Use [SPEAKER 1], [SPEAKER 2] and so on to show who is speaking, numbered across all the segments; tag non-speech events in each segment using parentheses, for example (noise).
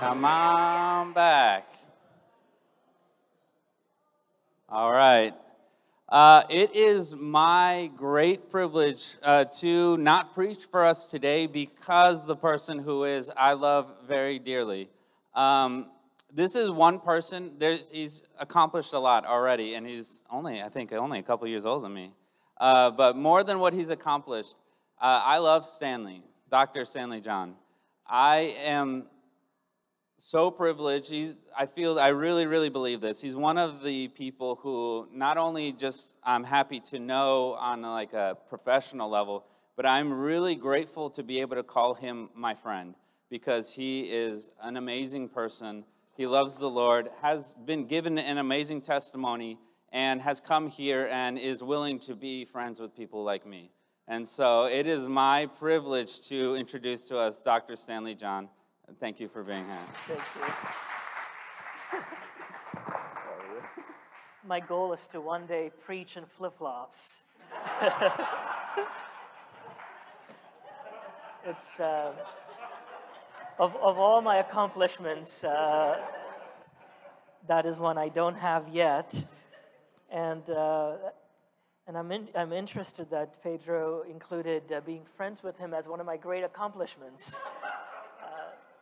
[SPEAKER 1] Come on back. All right. Uh, it is my great privilege uh, to not preach for us today because the person who is I love very dearly. Um, this is one person. There's, he's accomplished a lot already, and he's only, I think, only a couple years older than me. Uh, but more than what he's accomplished, uh, I love Stanley, Dr. Stanley John. I am so privileged. He's, I feel, I really, really believe this. He's one of the people who not only just I'm happy to know on like a professional level, but I'm really grateful to be able to call him my friend because he is an amazing person. He loves the Lord, has been given an amazing testimony, and has come here and is willing to be friends with people like me. And so it is my privilege to introduce to us Dr. Stanley John. Thank you for being here.
[SPEAKER 2] Thank you. My goal is to one day preach in flip flops. (laughs) it's uh, of, of all my accomplishments, uh, that is one I don't have yet. And, uh, and I'm, in, I'm interested that Pedro included uh, being friends with him as one of my great accomplishments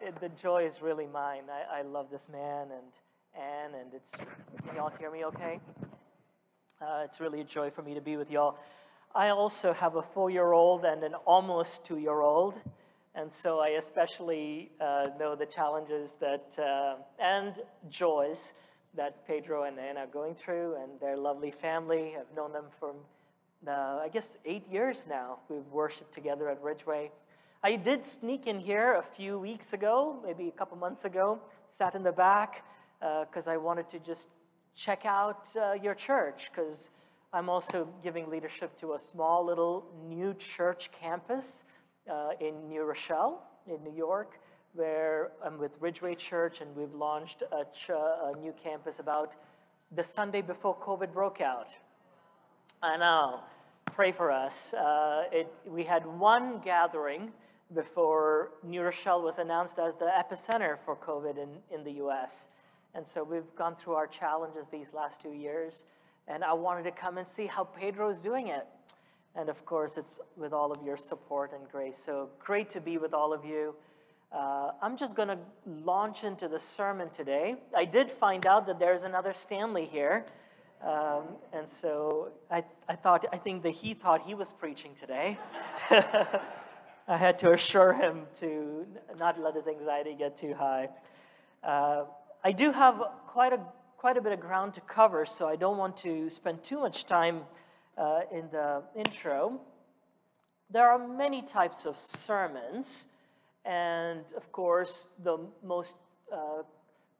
[SPEAKER 2] it, the joy is really mine. I, I love this man and Anne, and it's. Can y'all hear me okay? Uh, it's really a joy for me to be with y'all. I also have a four year old and an almost two year old, and so I especially uh, know the challenges that uh, and joys that Pedro and Anne are going through, and their lovely family. I've known them for, uh, I guess, eight years now. We've worshiped together at Ridgeway. I did sneak in here a few weeks ago, maybe a couple months ago, sat in the back because uh, I wanted to just check out uh, your church because I'm also giving leadership to a small little new church campus uh, in New Rochelle, in New York, where I'm with Ridgeway Church and we've launched a, ch- a new campus about the Sunday before COVID broke out. I know. Pray for us. Uh, it, we had one gathering before New Rochelle was announced as the epicenter for COVID in, in the US. And so we've gone through our challenges these last two years. And I wanted to come and see how Pedro is doing it. And of course, it's with all of your support and grace. So great to be with all of you. Uh, I'm just going to launch into the sermon today. I did find out that there's another Stanley here. Um, and so I, I thought, I think that he thought he was preaching today. (laughs) I had to (laughs) assure him to not let his anxiety get too high. Uh, I do have quite a, quite a bit of ground to cover, so I don't want to spend too much time uh, in the intro. There are many types of sermons, and of course, the most uh,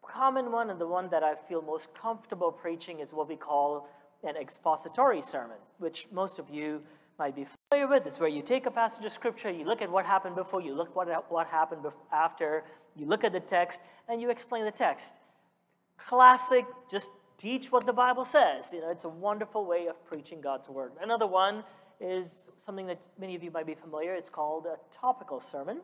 [SPEAKER 2] common one and the one that I feel most comfortable preaching is what we call an expository sermon, which most of you might be familiar with. It's where you take a passage of scripture, you look at what happened before, you look what what happened after, you look at the text, and you explain the text. Classic, just teach what the Bible says. You know, it's a wonderful way of preaching God's word. Another one is something that many of you might be familiar. It's called a topical sermon,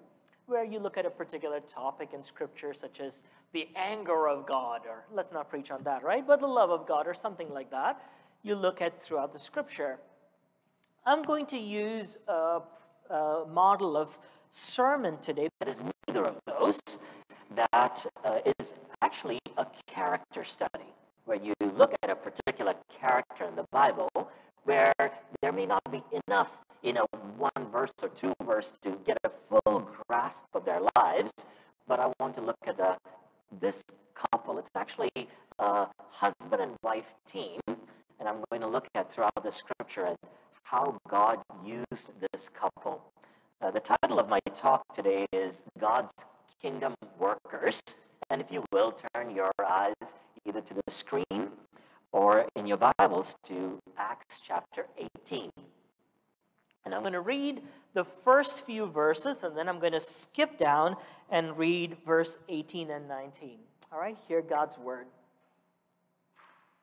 [SPEAKER 2] where you look at a particular topic in scripture, such as the anger of God, or let's not preach on that, right? But the love of God, or something like that. You look at throughout the scripture. I'm going to use a, a model of sermon today that is neither of those, that uh, is actually a character study, where you look at a particular character in the Bible where there may not be enough in a one verse or two verse to get a full grasp of their lives, but I want to look at the, this couple. It's actually a husband and wife team, and I'm going to look at throughout the scripture how God used this couple. Uh, the title of my talk today is God's Kingdom Workers. And if you will, turn your eyes either to the screen or in your Bibles to Acts chapter 18. And I'm going to read the first few verses, and then I'm going to skip down and read verse 18 and 19. All right, hear God's word.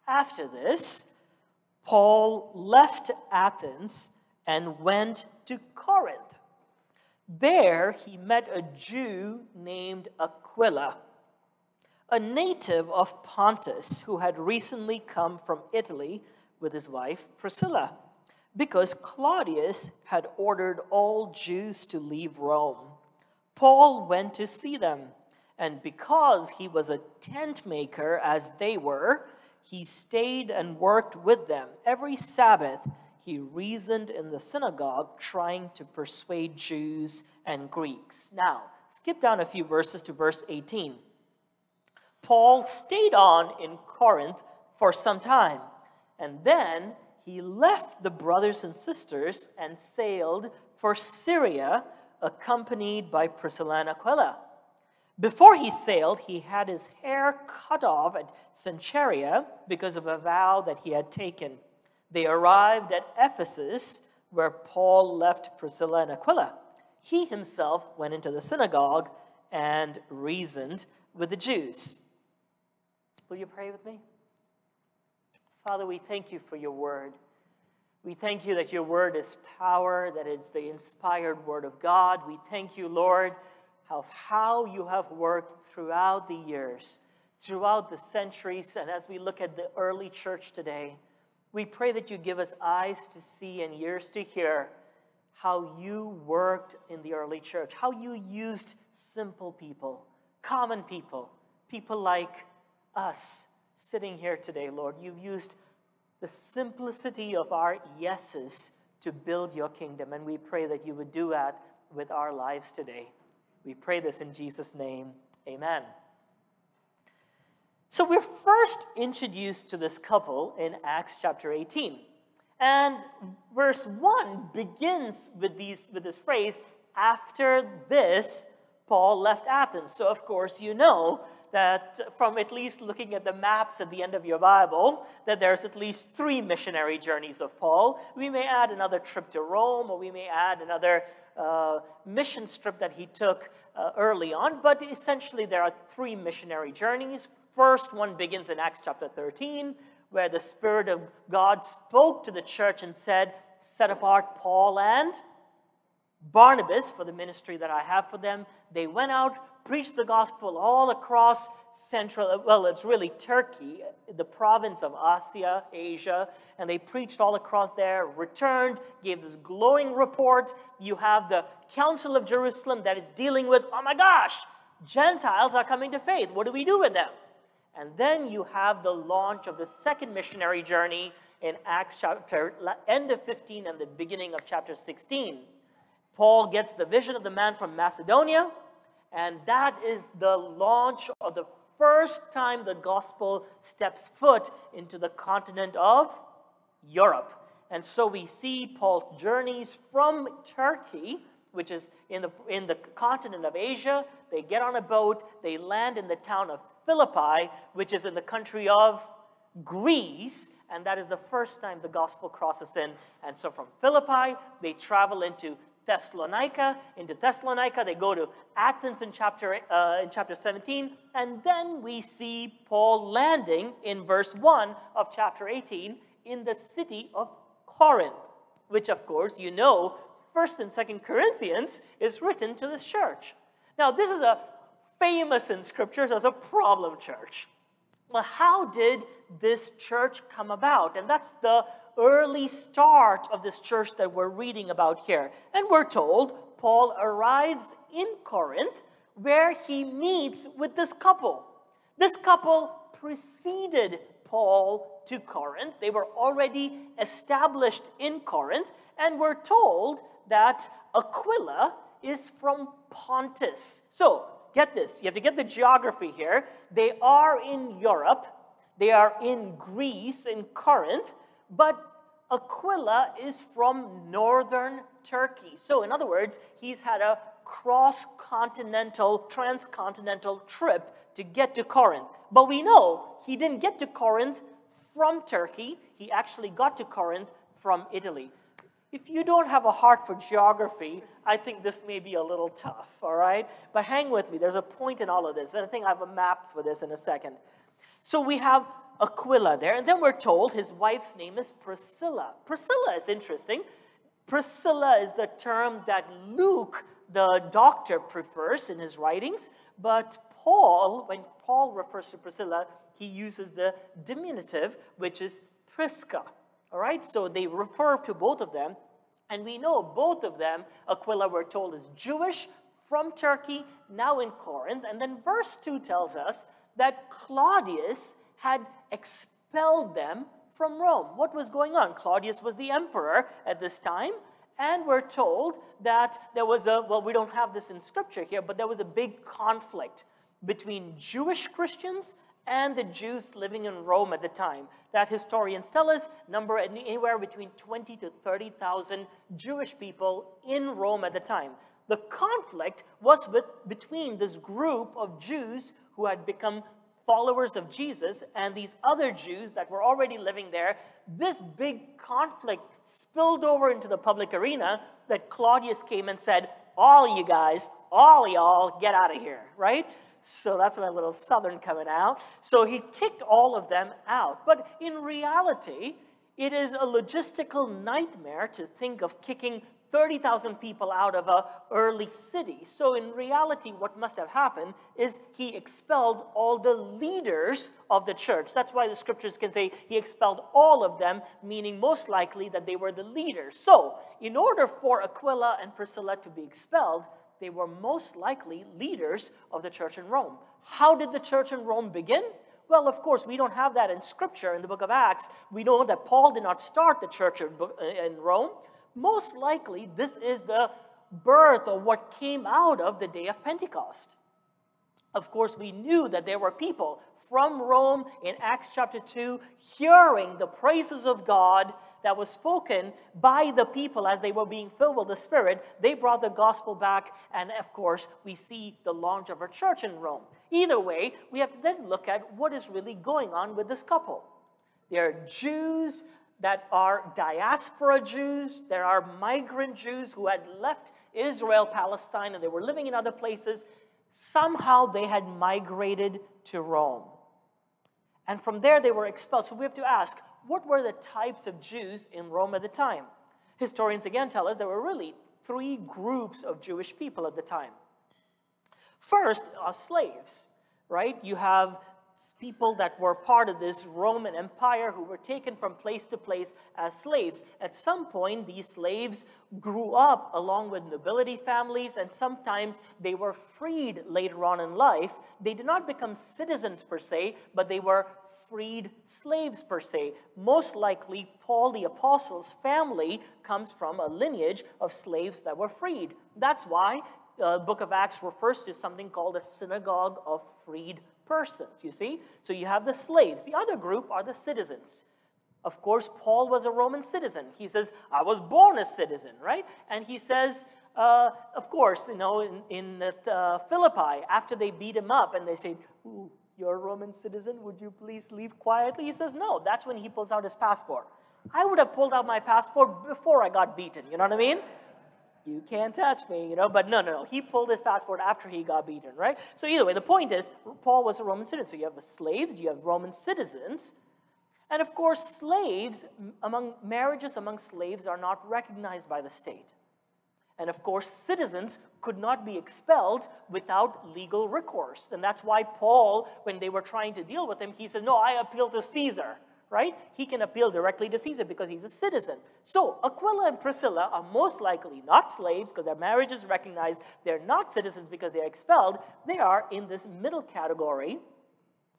[SPEAKER 2] After this, Paul left Athens and went to Corinth. There he met a Jew named Aquila, a native of Pontus who had recently come from Italy with his wife Priscilla, because Claudius had ordered all Jews to leave Rome. Paul went to see them, and because he was a tent maker as they were, he stayed and worked with them. Every Sabbath, he reasoned in the synagogue, trying to persuade Jews and Greeks. Now, skip down a few verses to verse 18. Paul stayed on in Corinth for some time, and then he left the brothers and sisters and sailed for Syria, accompanied by Priscilla and Aquila. Before he sailed, he had his hair cut off at Cenchreae because of a vow that he had taken. They arrived at Ephesus, where Paul left Priscilla and Aquila. He himself went into the synagogue and reasoned with the Jews. Will you pray with me? Father, we thank you for your word. We thank you that your word is power, that it's the inspired word of God. We thank you, Lord, of how you have worked throughout the years, throughout the centuries, and as we look at the early church today, we pray that you give us eyes to see and ears to hear how you worked in the early church, how you used simple people, common people, people like us sitting here today, Lord. You've used the simplicity of our yeses to build your kingdom, and we pray that you would do that with our lives today. We pray this in Jesus' name. Amen. So we're first introduced to this couple in Acts chapter 18. And verse 1 begins with, these, with this phrase, after this, Paul left Athens. So, of course, you know that from at least looking at the maps at the end of your Bible, that there's at least three missionary journeys of Paul. We may add another trip to Rome, or we may add another uh, mission trip that he took uh, early on, but essentially there are three missionary journeys. First one begins in Acts chapter 13, where the Spirit of God spoke to the church and said, Set apart Paul and Barnabas for the ministry that I have for them. They went out, preached the gospel all across central, well, it's really Turkey, the province of Asia, Asia, and they preached all across there, returned, gave this glowing report. You have the Council of Jerusalem that is dealing with, oh my gosh, Gentiles are coming to faith. What do we do with them? And then you have the launch of the second missionary journey in Acts chapter, end of 15 and the beginning of chapter 16. Paul gets the vision of the man from Macedonia, and that is the launch of the first time the gospel steps foot into the continent of Europe. And so we see Paul journeys from Turkey, which is in the, in the continent of Asia. They get on a boat, they land in the town of Philippi, which is in the country of Greece, and that is the first time the gospel crosses in. And so from Philippi, they travel into Thessalonica. Into Thessalonica, they go to Athens in chapter, uh, in chapter 17. And then we see Paul landing in verse 1 of chapter 18 in the city of Corinth, which, of course, you know, 1st and 2nd Corinthians is written to this church. Now, this is a famous in scriptures as a problem church. Well, how did this church come about? And that's the early start of this church that we're reading about here. And we're told Paul arrives in Corinth where he meets with this couple. This couple preceded Paul to Corinth. They were already established in Corinth, and we're told that Aquila is from Pontus. So, get this, you have to get the geography here. They are in Europe, they are in Greece, in Corinth, but Aquila is from northern Turkey. So, in other words, he's had a cross continental, transcontinental trip to get to Corinth. But we know he didn't get to Corinth from Turkey, he actually got to Corinth from Italy. If you don't have a heart for geography, I think this may be a little tough, all right? But hang with me, there's a point in all of this. And I think I have a map for this in a second. So we have Aquila there, and then we're told his wife's name is Priscilla. Priscilla is interesting. Priscilla is the term that Luke, the doctor, prefers in his writings, but Paul, when Paul refers to Priscilla, he uses the diminutive, which is Prisca. All right, so they refer to both of them. And we know both of them, Aquila, we're told, is Jewish from Turkey, now in Corinth. And then verse 2 tells us that Claudius had expelled them from Rome. What was going on? Claudius was the emperor at this time. And we're told that there was a, well, we don't have this in scripture here, but there was a big conflict between Jewish Christians and the Jews living in Rome at the time. That historians tell us number anywhere between 20 to 30,000 Jewish people in Rome at the time. The conflict was with, between this group of Jews who had become followers of Jesus and these other Jews that were already living there. This big conflict spilled over into the public arena that Claudius came and said, All you guys, all y'all, get out of here, right? So that's my little southern coming out. So he kicked all of them out. But in reality, it is a logistical nightmare to think of kicking 30,000 people out of a early city. So in reality, what must have happened is he expelled all the leaders of the church. That's why the scriptures can say he expelled all of them, meaning most likely that they were the leaders. So in order for Aquila and Priscilla to be expelled, they were most likely leaders of the church in Rome. How did the church in Rome begin? Well, of course, we don't have that in scripture in the book of Acts. We know that Paul did not start the church in uh, Rome. Most likely, this is the birth of what came out of the day of Pentecost. Of course, we knew that there were people from Rome in Acts chapter 2 hearing the praises of God that was spoken by the people as they were being filled with the Spirit. They brought the gospel back, and of course, we see the launch of a church in Rome. Either way, we have to then look at what is really going on with this couple. There are Jews that are diaspora Jews, there are migrant Jews who had left Israel, Palestine, and they were living in other places. Somehow they had migrated to Rome. And from there they were expelled. So we have to ask what were the types of Jews in Rome at the time? Historians again tell us there were really three groups of Jewish people at the time. First are slaves, right? You have people that were part of this Roman Empire who were taken from place to place as slaves. At some point, these slaves grew up along with nobility families, and sometimes they were freed later on in life. They did not become citizens per se, but they were freed slaves per se. Most likely, Paul the Apostle's family comes from a lineage of slaves that were freed. That's why the uh, book of Acts refers to something called a synagogue of freed persons, you see? So you have the slaves. The other group are the citizens. Of course, Paul was a Roman citizen. He says, I was born a citizen, right? And he says, uh, of course, you know, in, in uh, Philippi, after they beat him up and they say, Ooh, you're a Roman citizen, would you please leave quietly? He says, No. That's when he pulls out his passport. I would have pulled out my passport before I got beaten, you know what I mean? You can't touch me, you know, but no, no, no. He pulled his passport after he got beaten, right? So, either way, the point is, Paul was a Roman citizen. So, you have the slaves, you have Roman citizens. And of course, slaves, among marriages among slaves are not recognized by the state. And of course, citizens could not be expelled without legal recourse. And that's why Paul, when they were trying to deal with him, he says, No, I appeal to Caesar, right? He can appeal directly to Caesar because he's a citizen. So Aquila and Priscilla are most likely not slaves because their marriage is recognized. They're not citizens because they're expelled. They are in this middle category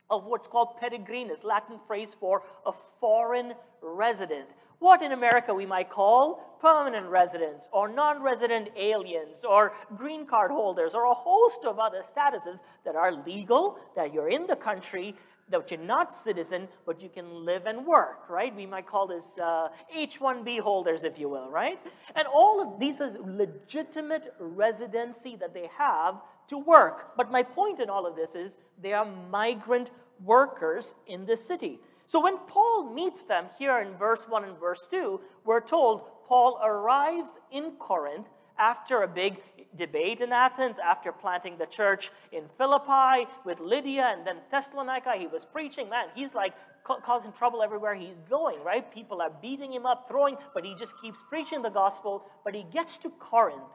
[SPEAKER 2] of what's called peregrinus, Latin phrase for a foreign resident what in America we might call permanent residents or non resident aliens or green card holders or a host of other statuses that are legal, that you're in the country, that you're not citizen, but you can live and work, right? We might call this uh, H-1B holders, if you will, right? And all of these is legitimate residency that they have to work. But my point in all of this is they are migrant workers in this city. So when Paul meets them here in verse 1 and verse 2, we're told Paul arrives in Corinth after a big debate in Athens, after planting the church in Philippi with Lydia and then Thessalonica. He was preaching, man, he's like causing trouble everywhere he's going, right? People are beating him up, throwing, but he just keeps preaching the gospel. But he gets to Corinth,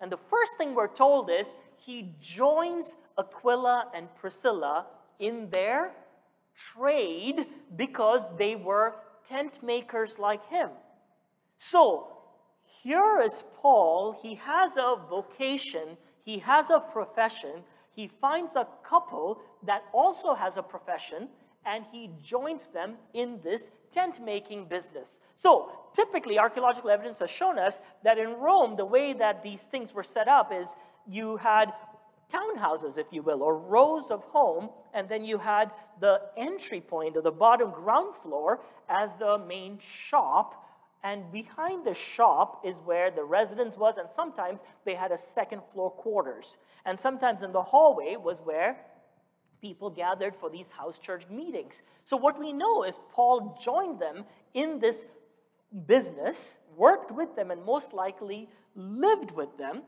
[SPEAKER 2] And the first thing we're told is he joins Aquila and Priscilla in their trade because they were tent makers like him. So here is Paul. He has a vocation, he has a profession. He finds a couple that also has a profession, and he joins them in this tent making business. So, typically, archaeological evidence has shown us that in Rome, the way that these things were set up is you had townhouses, if you will, or rows of home, and then you had the entry point or the bottom ground floor as the main shop. And behind the shop is where the residence was, and sometimes they had a second floor quarters. And sometimes in the hallway was where people gathered for these house church meetings. So, what we know is Paul joined them in this business, worked with them, and most likely lived with them.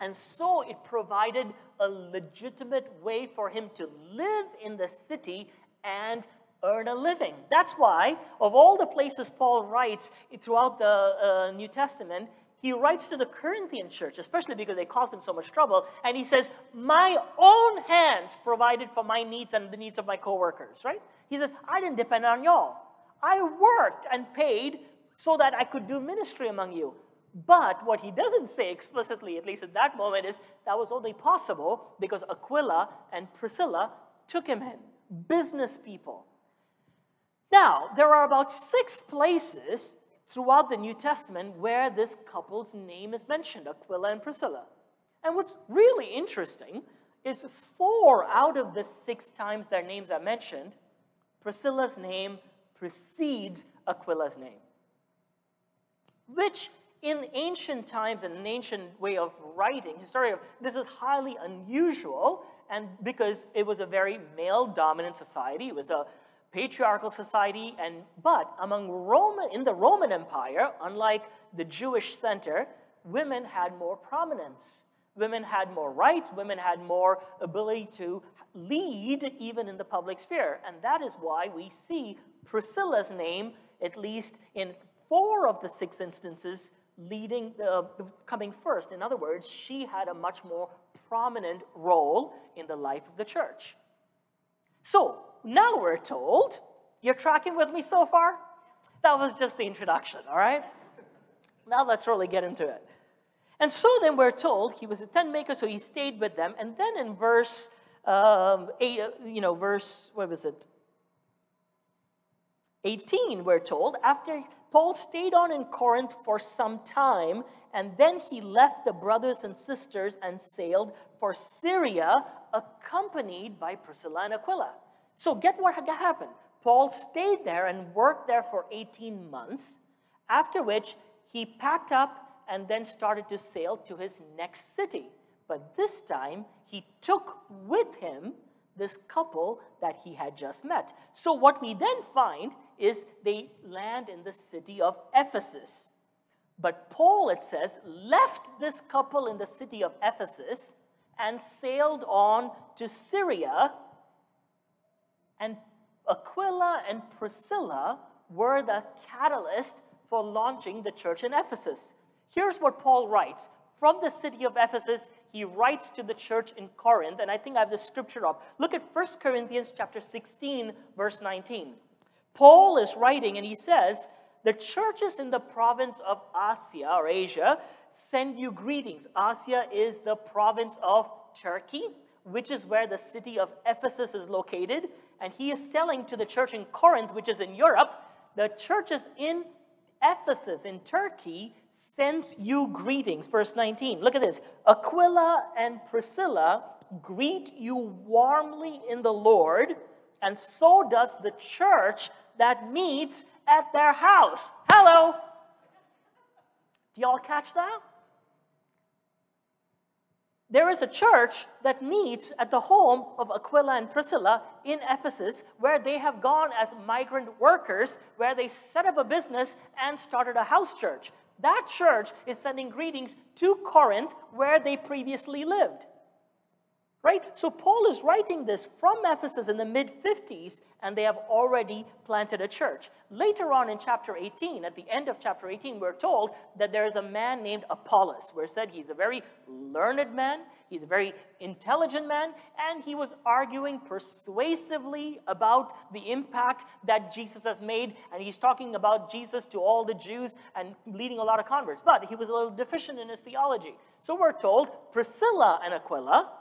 [SPEAKER 2] And so it provided a legitimate way for him to live in the city and earn a living. That's why, of all the places Paul writes throughout the uh, New Testament, he writes to the Corinthian church, especially because they caused him so much trouble, and he says, My own hands provided for my needs and the needs of my coworkers, right? He says, I didn't depend on y'all. I worked and paid so that I could do ministry among you. But what he doesn't say explicitly, at least at that moment, is that was only possible because Aquila and Priscilla took him in, business people. Now, there are about six places throughout the New Testament where this couple's name is mentioned Aquila and Priscilla. And what's really interesting is four out of the six times their names are mentioned, Priscilla's name precedes Aquila's name, which in ancient times and an ancient way of writing, historical, this is highly unusual, and because it was a very male-dominant society, it was a patriarchal society, and but among Roman in the Roman Empire, unlike the Jewish center, women had more prominence. Women had more rights, women had more ability to lead even in the public sphere. And that is why we see Priscilla's name, at least in four of the six instances, leading, uh, coming first. In other words, she had a much more prominent role in the life of the church. So, now we're told, you're tracking with me so far? That was just the introduction, all right? Now let's really get into it. And so then we're told he was a tent maker, so he stayed with them. And then in verse um, eight, uh, you know, verse what was it? 18, we're told after Paul stayed on in Corinth for some time, and then he left the brothers and sisters and sailed for Syria, accompanied by Priscilla and Aquila. So, get what happened. Paul stayed there and worked there for 18 months, after which he packed up and then started to sail to his next city. But this time, he took with him this couple that he had just met. So, what we then find is they land in the city of Ephesus. But Paul, it says, left this couple in the city of Ephesus and sailed on to Syria and Aquila and Priscilla were the catalyst for launching the church in Ephesus. Here's what Paul writes. From the city of Ephesus, he writes to the church in Corinth, and I think I have the scripture up. Look at 1 Corinthians chapter 16, verse 19. Paul is writing, and he says, The churches in the province of Asia or Asia send you greetings. Asia is the province of Turkey, which is where the city of Ephesus is located and he is telling to the church in Corinth, which is in Europe, the churches in Ephesus in Turkey sends you greetings. Verse 19. Look at this. Aquila and Priscilla greet you warmly in the Lord, and so does the church that meets at their house. Hello. Do y'all catch that? There is a church that meets at the home of Aquila and Priscilla in Ephesus, where they have gone as migrant workers, where they set up a business and started a house church. That church is sending greetings to Corinth, where they previously lived. Right? So Paul is writing this from Ephesus in the mid 50s, and they have already planted a church. Later on in chapter 18, at the end of chapter 18, we're told that there is a man named Apollos, where it said he's a very learned man, he's a very intelligent man, and he was arguing persuasively about the impact that Jesus has made, and he's talking about Jesus to all the Jews and leading a lot of converts. But he was a little deficient in his theology. So we're told Priscilla and Aquila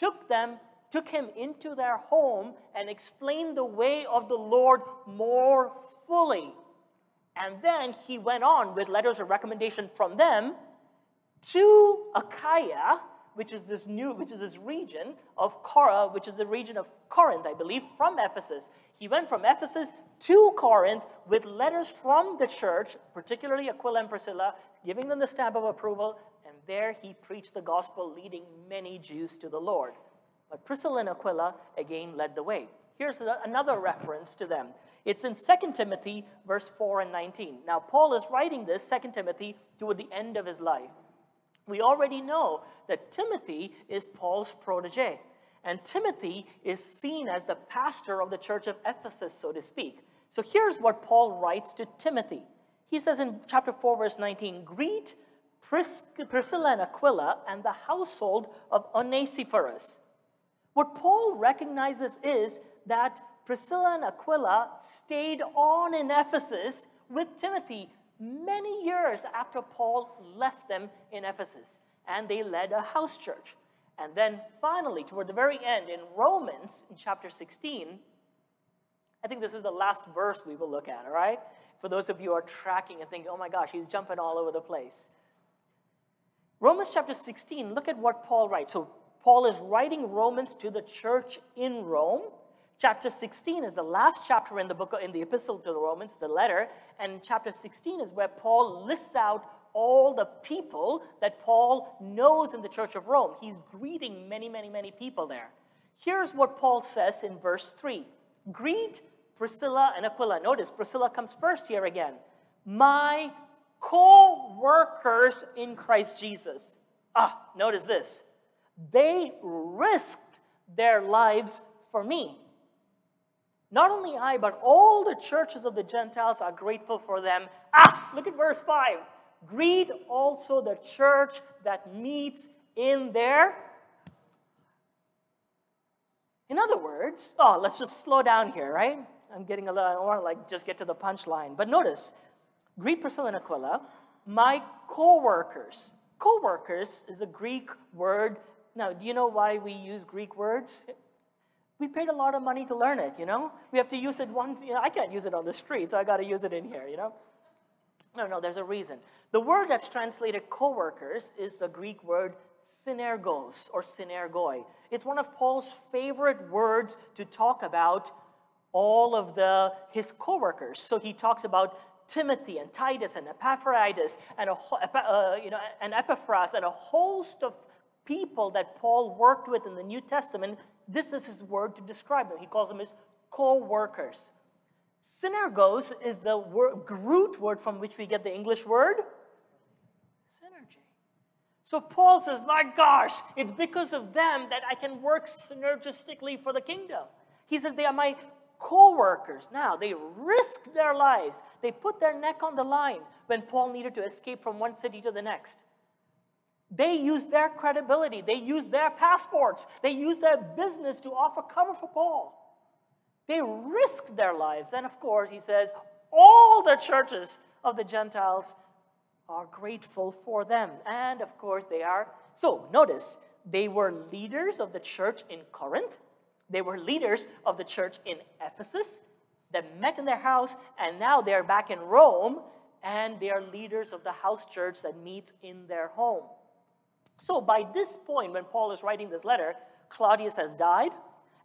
[SPEAKER 2] took them took him into their home and explained the way of the Lord more fully. And then he went on with letters of recommendation from them to Achaia, which is this new, which is this region of Cora, which is the region of Corinth, I believe, from Ephesus. He went from Ephesus to Corinth with letters from the church, particularly Aquila and Priscilla, giving them the stamp of approval, there he preached the gospel, leading many Jews to the Lord. But Priscilla and Aquila again led the way. Here's another reference to them. It's in 2 Timothy, verse 4 and 19. Now, Paul is writing this, 2 Timothy, toward the end of his life. We already know that Timothy is Paul's protege. And Timothy is seen as the pastor of the church of Ephesus, so to speak. So here's what Paul writes to Timothy. He says in chapter 4, verse 19, Greet Pris- Priscilla and Aquila and the household of Onesiphorus. What Paul recognizes is that Priscilla and Aquila stayed on in Ephesus with Timothy many years after Paul left them in Ephesus, and they led a house church. And then finally, toward the very end, in Romans, in chapter 16, I think this is the last verse we will look at, all right? For those of you who are tracking and thinking, oh my gosh, he's jumping all over the place. Romans chapter 16, look at what Paul writes. So, Paul is writing Romans to the church in Rome. Chapter 16 is the last chapter in the book in the epistle to the Romans, the letter, and chapter 16 is where Paul lists out all the people that Paul knows in the church of Rome. He's greeting many, many, many people there. Here's what Paul says in verse 3 Greet Priscilla and Aquila. Notice Priscilla comes first here again. My co workers in Christ Jesus. Ah, notice this. They risked their lives for me. Not only I, but all the churches of the Gentiles are grateful for them. Ah, look at verse 5. Greet also the church that meets in there. In other words, oh, let's just slow down here, right? I'm getting a little, I want to like just get to the punchline. But notice, greet Priscilla and Aquila, my co-workers. Co-workers is a Greek word. Now, do you know why we use Greek words? we paid a lot of money to learn it, you know? We have to use it once, you know, I can't use it on the street, so I got to use it in here, you know? No, no, there's a reason. The word that's translated co-workers is the Greek word synergos or synergoi. It's one of Paul's favorite words to talk about all of the his co-workers. So he talks about Timothy and Titus and Epaphroditus and a, uh, you know, and Epaphras and a host of people that Paul worked with in the New Testament this is his word to describe them. He calls them his co-workers. Synergos is the word, root word from which we get the English word synergy. So Paul says, My gosh, it's because of them that I can work synergistically for the kingdom. He says, They are my co workers. Now, they risked their lives, they put their neck on the line when Paul needed to escape from one city to the next. They used their credibility, they used their passports, they used their business to offer cover for Paul. They risked their lives. And of course, he says, all the churches of the Gentiles are grateful for them. And of course, they are. So notice, they were leaders of the church in Corinth, they were leaders of the church in Ephesus that met in their house, and now they're back in Rome, and they are leaders of the house church that meets in their home. So by this point, when Paul is writing this letter, Claudius has died,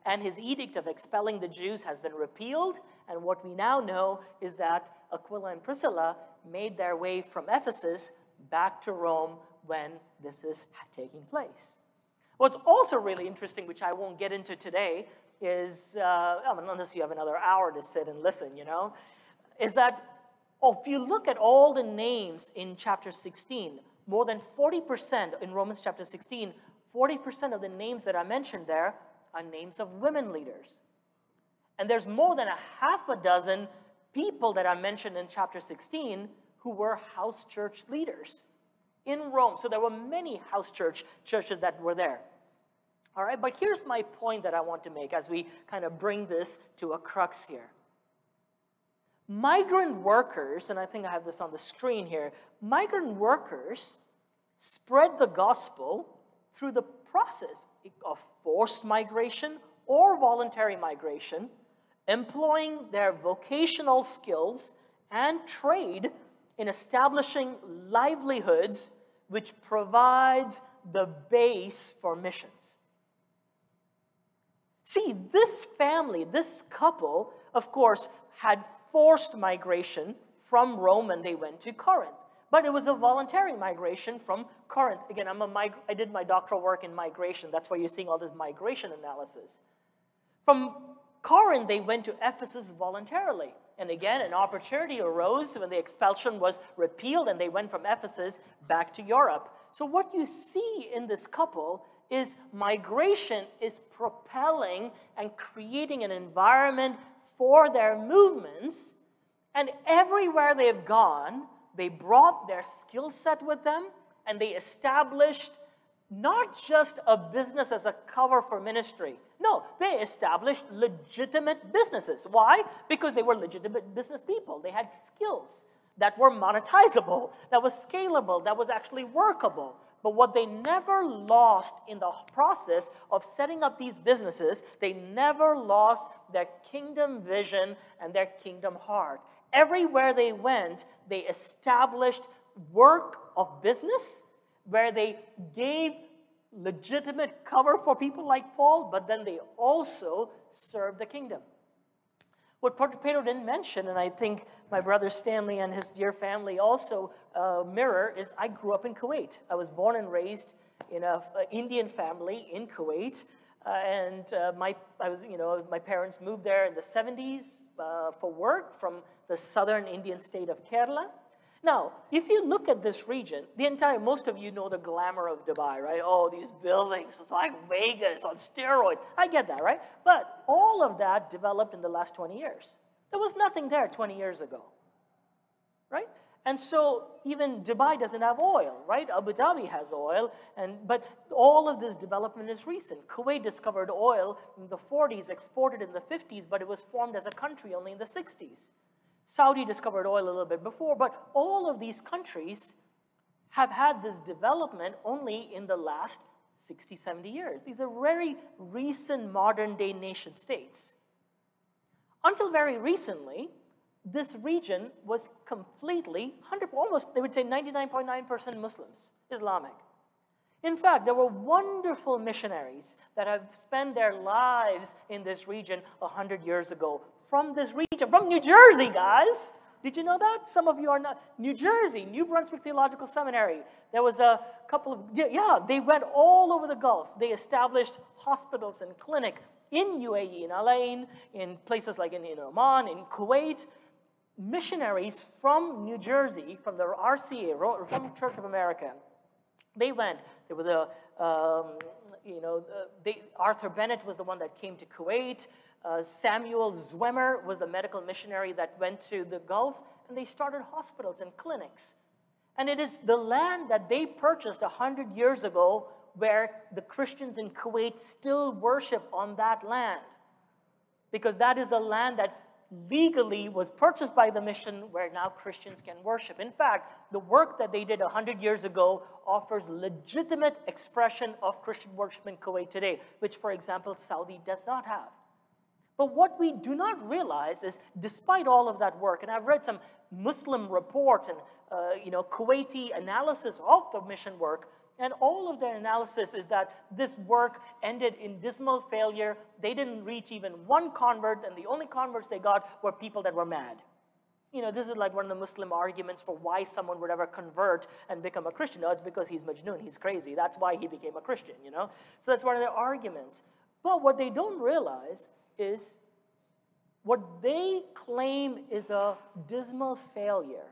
[SPEAKER 2] and his edict of expelling the Jews has been repealed. And what we now know is that Aquila and Priscilla made their way from Ephesus back to Rome when this is taking place. What's also really interesting, which I won't get into today, is uh, unless you have another hour to sit and listen, you know, is that oh, if you look at all the names in chapter 16, more than 40% in Romans chapter 16, 40% of the names that I mentioned there are names of women leaders. And there's more than a half a dozen people that I mentioned in chapter 16 who were house church leaders in Rome. So there were many house church churches that were there. All right, but here's my point that I want to make as we kind of bring this to a crux here. Migrant workers, and I think I have this on the screen here, migrant workers spread the gospel through the process of forced migration or voluntary migration, employing their vocational skills and trade in establishing livelihoods which provides the base for missions. See, this family, this couple, of course, had forced migration from Rome and they went to Corinth. But it was a voluntary migration from Corinth. Again, I'm a mig- I did my doctoral work in migration. That's why you're seeing all this migration analysis. From Corinth, they went to Ephesus voluntarily. And again, an opportunity arose when the expulsion was repealed and they went from Ephesus back to Europe. So, what you see in this couple is migration is propelling and creating an environment for their movements. And everywhere they've gone, they brought their skill set with them and they established not just a business as a cover for ministry. No, they established legitimate businesses. Why? Because they were legitimate business people. They had skills that were monetizable, that was scalable, that was actually workable. But what they never lost in the process of setting up these businesses, they never lost their kingdom vision and their kingdom heart. Everywhere they went, they established work of business where they gave legitimate cover for people like Paul, but then they also served the kingdom. What Pedro didn't mention, and I think my brother Stanley and his dear family also uh, mirror, is I grew up in Kuwait. I was born and raised in an Indian family in Kuwait. Uh, and uh, my, I was, you know, my parents moved there in the 70s uh, for work from the southern Indian state of Kerala. Now, if you look at this region, the entire, most of you know the glamour of Dubai, right? Oh, these buildings, it's like Vegas on steroids. I get that, right? But all of that developed in the last 20 years. There was nothing there 20 years ago, right? And so even Dubai doesn't have oil, right? Abu Dhabi has oil, and, but all of this development is recent. Kuwait discovered oil in the 40s, exported in the 50s, but it was formed as a country only in the 60s. Saudi discovered oil a little bit before, but all of these countries have had this development only in the last 60, 70 years. These are very recent modern day nation states. Until very recently, this region was completely, 100, almost, they would say 99.9% Muslims, Islamic. In fact, there were wonderful missionaries that have spent their lives in this region 100 years ago from this region, from New Jersey, guys. Did you know that? Some of you are not. New Jersey, New Brunswick Theological Seminary. There was a couple of, yeah, they went all over the Gulf. They established hospitals and clinic in UAE, in Al Ain, in places like in, in Oman, in Kuwait. Missionaries from New Jersey, from the RCA, Reformed Church of America, they went. There were the, um, you know, they, Arthur Bennett was the one that came to Kuwait. Uh, Samuel Zwemer was the medical missionary that went to the Gulf, and they started hospitals and clinics. And it is the land that they purchased 100 years ago where the Christians in Kuwait still worship on that land. Because that is the land that legally was purchased by the mission where now Christians can worship. In fact, the work that they did 100 years ago offers legitimate expression of Christian worship in Kuwait today, which, for example, Saudi does not have. But what we do not realize is, despite all of that work, and I've read some Muslim reports and uh, you know Kuwaiti analysis of the mission work, and all of their analysis is that this work ended in dismal failure. They didn't reach even one convert, and the only converts they got were people that were mad. You know, this is like one of the Muslim arguments for why someone would ever convert and become a Christian. No, it's because he's Majnun, he's crazy. That's why he became a Christian, you know? So that's one of their arguments. But what they don't realize is what they claim is a dismal failure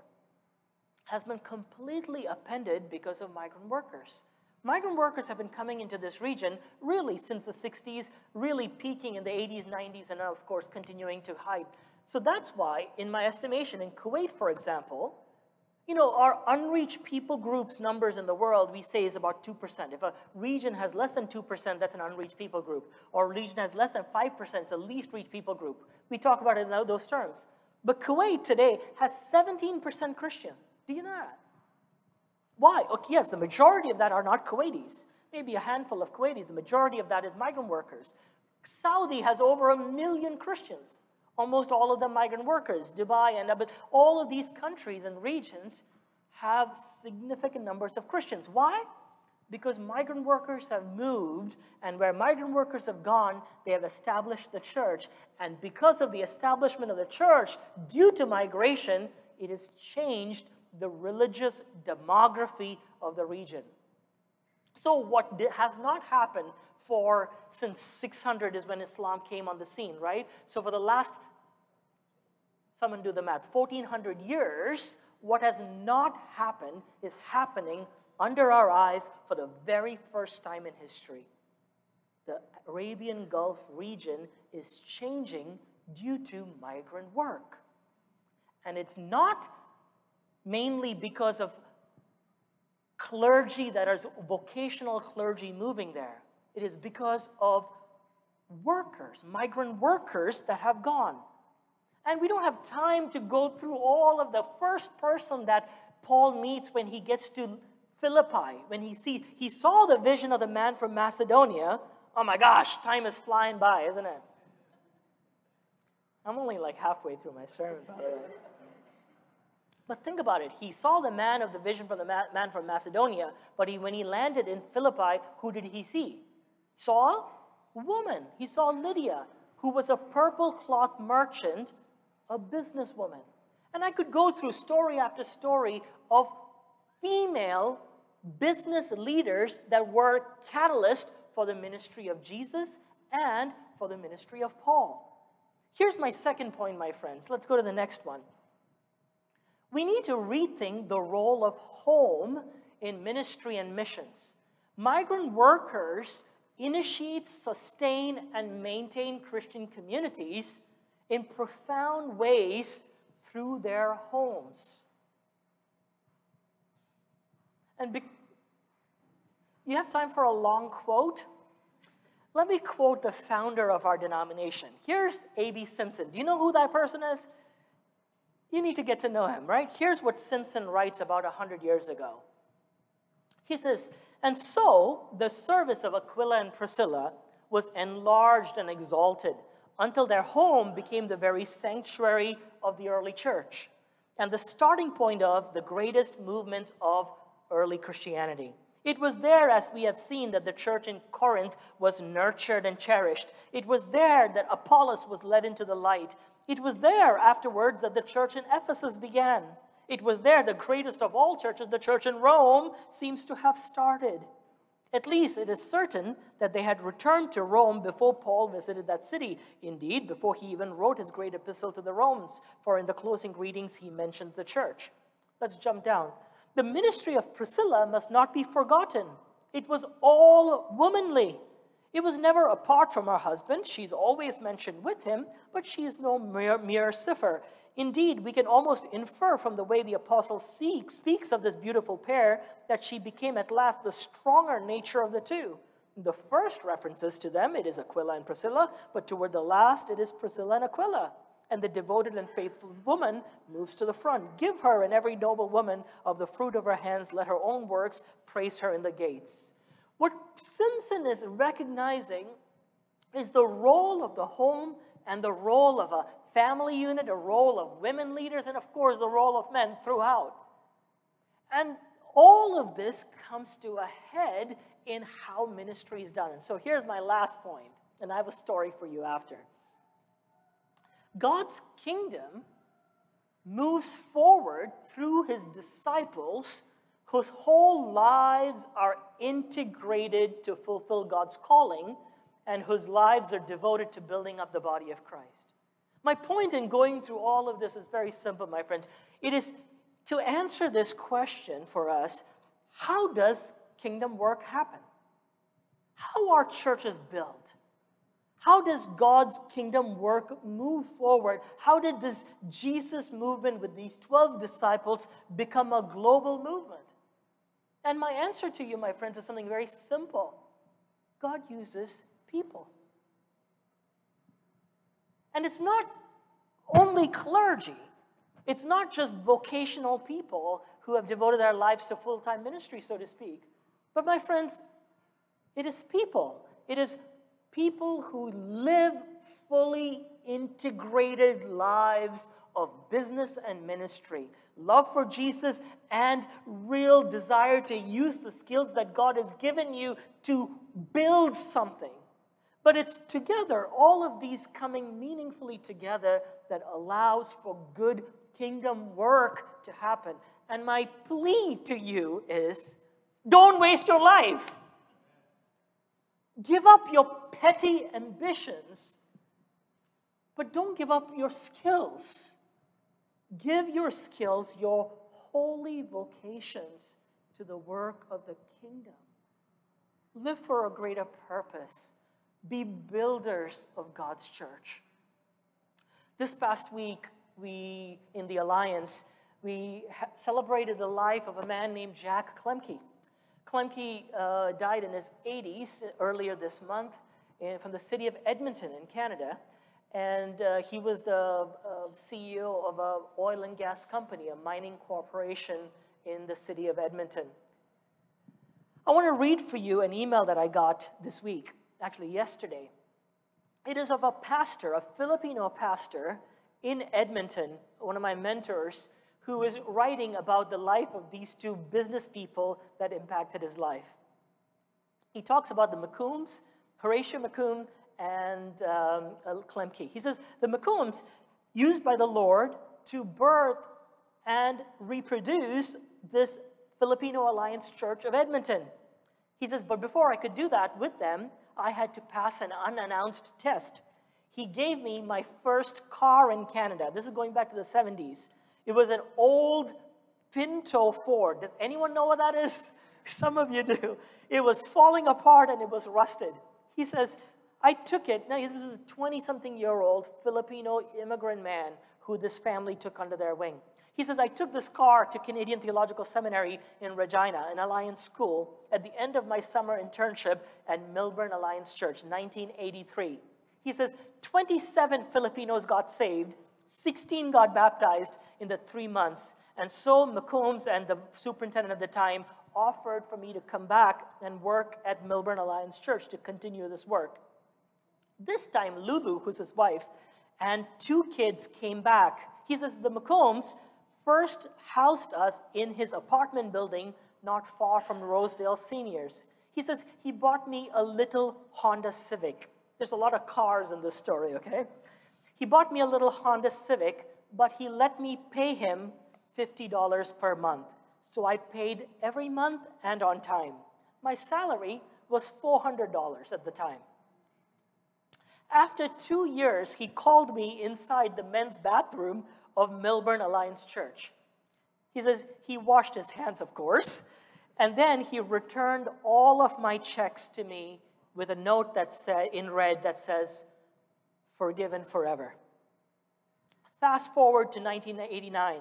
[SPEAKER 2] has been completely appended because of migrant workers. Migrant workers have been coming into this region really since the 60s, really peaking in the 80s, 90s, and of course continuing to height. So that's why, in my estimation, in Kuwait, for example, you know, our unreached people groups numbers in the world, we say is about 2%. If a region has less than 2%, that's an unreached people group. Or a region has less than 5%, it's a least reached people group. We talk about it in those terms. But Kuwait today has 17% Christian. Do you know that? Why? Okay, yes, the majority of that are not Kuwaitis. Maybe a handful of Kuwaitis. The majority of that is migrant workers. Saudi has over a million Christians. Almost all of them migrant workers. Dubai and but all of these countries and regions have significant numbers of Christians. Why? Because migrant workers have moved, and where migrant workers have gone, they have established the church. And because of the establishment of the church, due to migration, it has changed the religious demography of the region. So, what has not happened for since 600 is when Islam came on the scene, right? So, for the last, someone do the math, 1400 years, what has not happened is happening under our eyes for the very first time in history. The Arabian Gulf region is changing due to migrant work. And it's not mainly because of clergy that is vocational clergy moving there. It is because of workers, migrant workers that have gone. And we don't have time to go through all of the first person that Paul meets when he gets to Philippi, when he see he saw the vision of the man from Macedonia. Oh my gosh, time is flying by, isn't it? I'm only like halfway through my sermon, by the way. But think about it. He saw the man of the vision from the man from Macedonia, but he, when he landed in Philippi, who did he see? He saw a woman. He saw Lydia, who was a purple cloth merchant, a businesswoman. And I could go through story after story of female business leaders that were catalyst for the ministry of Jesus and for the ministry of Paul. Here's my second point, my friends. Let's go to the next one we need to rethink the role of home in ministry and missions. Migrant workers initiate, sustain, and maintain Christian communities in profound ways through their homes. And you have time for a long quote? Let me quote the founder of our denomination. Here's A.B. Simpson. Do you know who that person is? You need to get to know him, right? Here's what Simpson writes about 100 years ago. He says, And so the service of Aquila and Priscilla was enlarged and exalted until their home became the very sanctuary of the early church and the starting point of the greatest movements of early Christianity. It was there, as we have seen, that the church in Corinth was nurtured and cherished. It was there that Apollos was led into the light. It was there afterwards that the church in Ephesus began. It was there, the greatest of all churches, the church in Rome, seems to have started. At least it is certain that they had returned to Rome before Paul visited that city. Indeed, before he even wrote his great epistle to the Romans, for in the closing greetings he mentions the church. Let's jump down. The ministry of Priscilla must not be forgotten. It was all womanly. It was never apart from her husband. She's always mentioned with him, but she is no mere, mere cipher. Indeed, we can almost infer from the way the apostle speaks of this beautiful pair that she became at last the stronger nature of the two. The first references to them, it is Aquila and Priscilla, but toward the last, it is Priscilla and Aquila. And the devoted and faithful woman moves to the front. Give her and every noble woman of the fruit of her hands, let her own works praise her in the gates. What Simpson is recognizing is the role of the home and the role of a family unit, a role of women leaders, and of course the role of men throughout. And all of this comes to a head in how ministry is done. And so here's my last point, and I have a story for you after. God's kingdom moves forward through his disciples whose whole lives are integrated to fulfill God's calling and whose lives are devoted to building up the body of Christ. My point in going through all of this is very simple, my friends. It is to answer this question for us how does kingdom work happen? How are churches built? How does God's kingdom work move forward? How did this Jesus movement with these 12 disciples become a global movement? And my answer to you, my friends, is something very simple God uses people. And it's not only clergy, it's not just vocational people who have devoted their lives to full time ministry, so to speak. But, my friends, it is people. It is people who live fully integrated lives of business and ministry, love for Jesus, and real desire to use the skills that God has given you to build something. But it's together, all of these coming meaningfully together, that allows for good kingdom work to happen. And my plea to you is don't waste your life. Give up your petty ambitions, but don't give up your skills. Give your skills, your holy vocations, to the work of the kingdom. Live for a greater purpose. Be builders of God's church. This past week, we, in the Alliance, we celebrated the life of a man named Jack Klemke. Klemke uh, died in his 80s earlier this month in, from the city of Edmonton in Canada. And uh, he was the uh, CEO of an oil and gas company, a mining corporation in the city of Edmonton. I want to read for you an email that I got this week, actually yesterday. It is of a pastor, a Filipino pastor in Edmonton, one of my mentors, who was writing about the life of these two business people that impacted his life. He talks about the McCombs, Horatio McComb and um, Klemke. He says, the McCombs used by the Lord to birth and reproduce this Filipino Alliance Church of Edmonton. He says, but before I could do that with them, I had to pass an unannounced test. He gave me my first car in Canada. This is going back to the 70s. It was an old Pinto Ford. Does anyone know what that is? (laughs) Some of you do. It was falling apart and it was rusted. He says, I took it. Now, this is a 20 something year old Filipino immigrant man who this family took under their wing. He says, I took this car to Canadian Theological Seminary in Regina, an Alliance school, at the end of my summer internship at Milburn Alliance Church, 1983. He says, 27 Filipinos got saved 16 got baptized in the three months. And so McCombs and the superintendent at the time offered for me to come back and work at Milburn Alliance Church to continue this work. This time, Lulu, who's his wife, and two kids came back. He says the McCombs first housed us in his apartment building not far from Rosedale Seniors. He says he bought me a little Honda Civic. There's a lot of cars in this story, okay? He bought me a little Honda Civic, but he let me pay him $50 per month. So I paid every month and on time. My salary was $400 at the time. After two years, he called me inside the men's bathroom of Melbourne Alliance Church. He says he washed his hands, of course, and then he returned all of my checks to me with a note that said in red that says, forgiven forever. Fast forward to 1989.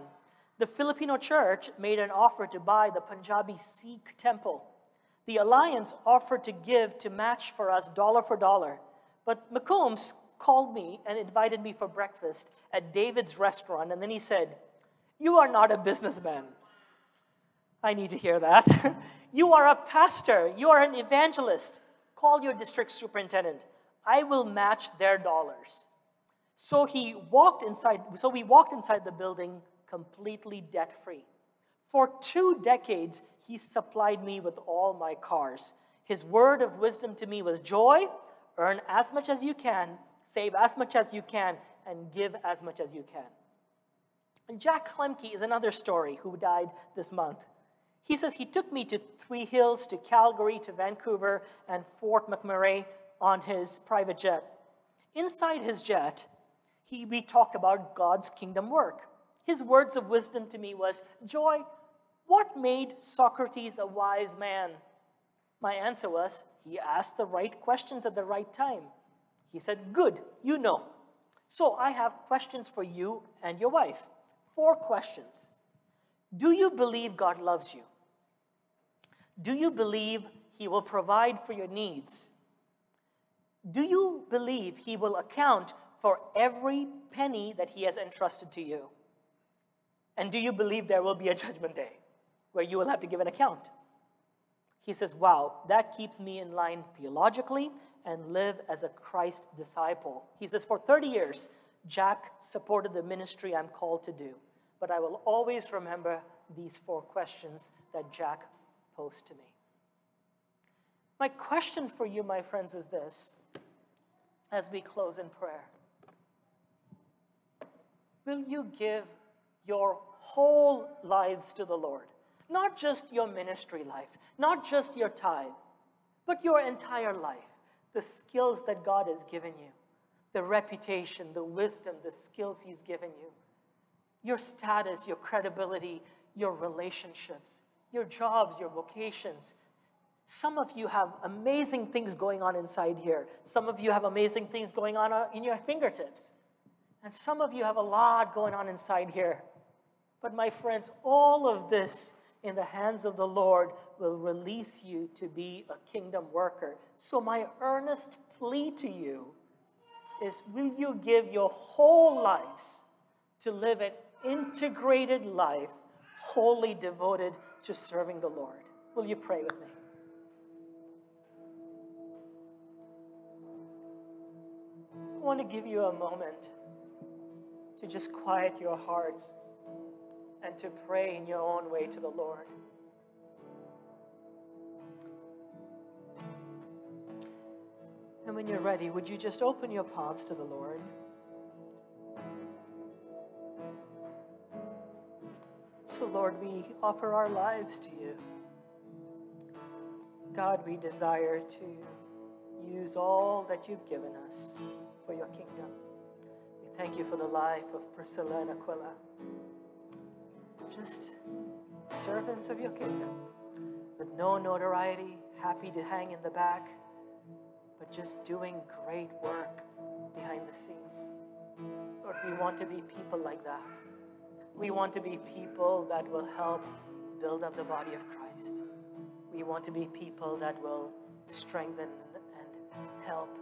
[SPEAKER 2] The Filipino church made an offer to buy the Punjabi Sikh temple. The alliance offered to give to match for us dollar for dollar. But McCombs called me and invited me for breakfast at David's restaurant. And then he said, You are not a businessman. I need to hear that. (laughs) you are a pastor. You are an evangelist. Call your district superintendent. I will match their dollars. So he walked inside, so we walked inside the building completely debt free. For two decades, he supplied me with all my cars. His word of wisdom to me was joy, earn as much as you can, save as much as you can, and give as much as you can. And Jack Klemke is another story who died this month. He says he took me to Three Hills, to Calgary, to Vancouver, and Fort McMurray on his private jet. Inside his jet, he, we talked about God's kingdom work. His words of wisdom to me was, Joy, what made Socrates a wise man? My answer was, He asked the right questions at the right time. He said, Good, you know. So I have questions for you and your wife. Four questions. Do you believe God loves you? Do you believe He will provide for your needs? Do you believe He will account for every penny that He has entrusted to you? And do you believe there will be a judgment day where you will have to give an account? He says, Wow, that keeps me in line theologically and live as a Christ disciple. He says, For 30 years, Jack supported the ministry I'm called to do, but I will always remember these four questions that Jack posed to me. My question for you, my friends, is this as we close in prayer Will you give your whole lives to the Lord? Not just your ministry life, not just your tithe, but your entire life. The skills that God has given you, the reputation, the wisdom, the skills He's given you, your status, your credibility, your relationships, your jobs, your vocations. Some of you have amazing things going on inside here. Some of you have amazing things going on uh, in your fingertips. And some of you have a lot going on inside here. But my friends, all of this in the hands of the Lord will release you to be a kingdom worker. So, my earnest plea to you is will you give your whole lives to live an integrated life, wholly devoted to serving the Lord? Will you pray with me? I want to give you a moment to just quiet your hearts and to pray in your own way to the Lord. And when you're ready, would you just open your palms to the Lord? So, Lord, we offer our lives to you. God, we desire to use all that you've given us for your kingdom. We thank you for the life of Priscilla and Aquila just servants of your kingdom with no notoriety, happy to hang in the back, but just doing great work behind the scenes. Lord, we want to be people like that. We want to be people that will help build up the body of Christ. We want to be people that will strengthen and help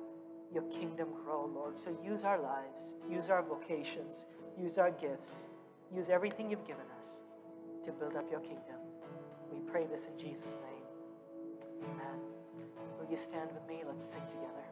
[SPEAKER 2] your kingdom grow, Lord. So use our lives, use our vocations, use our gifts Use everything you've given us to build up your kingdom. We pray this in Jesus' name. Amen. Will you stand with me? Let's sing together.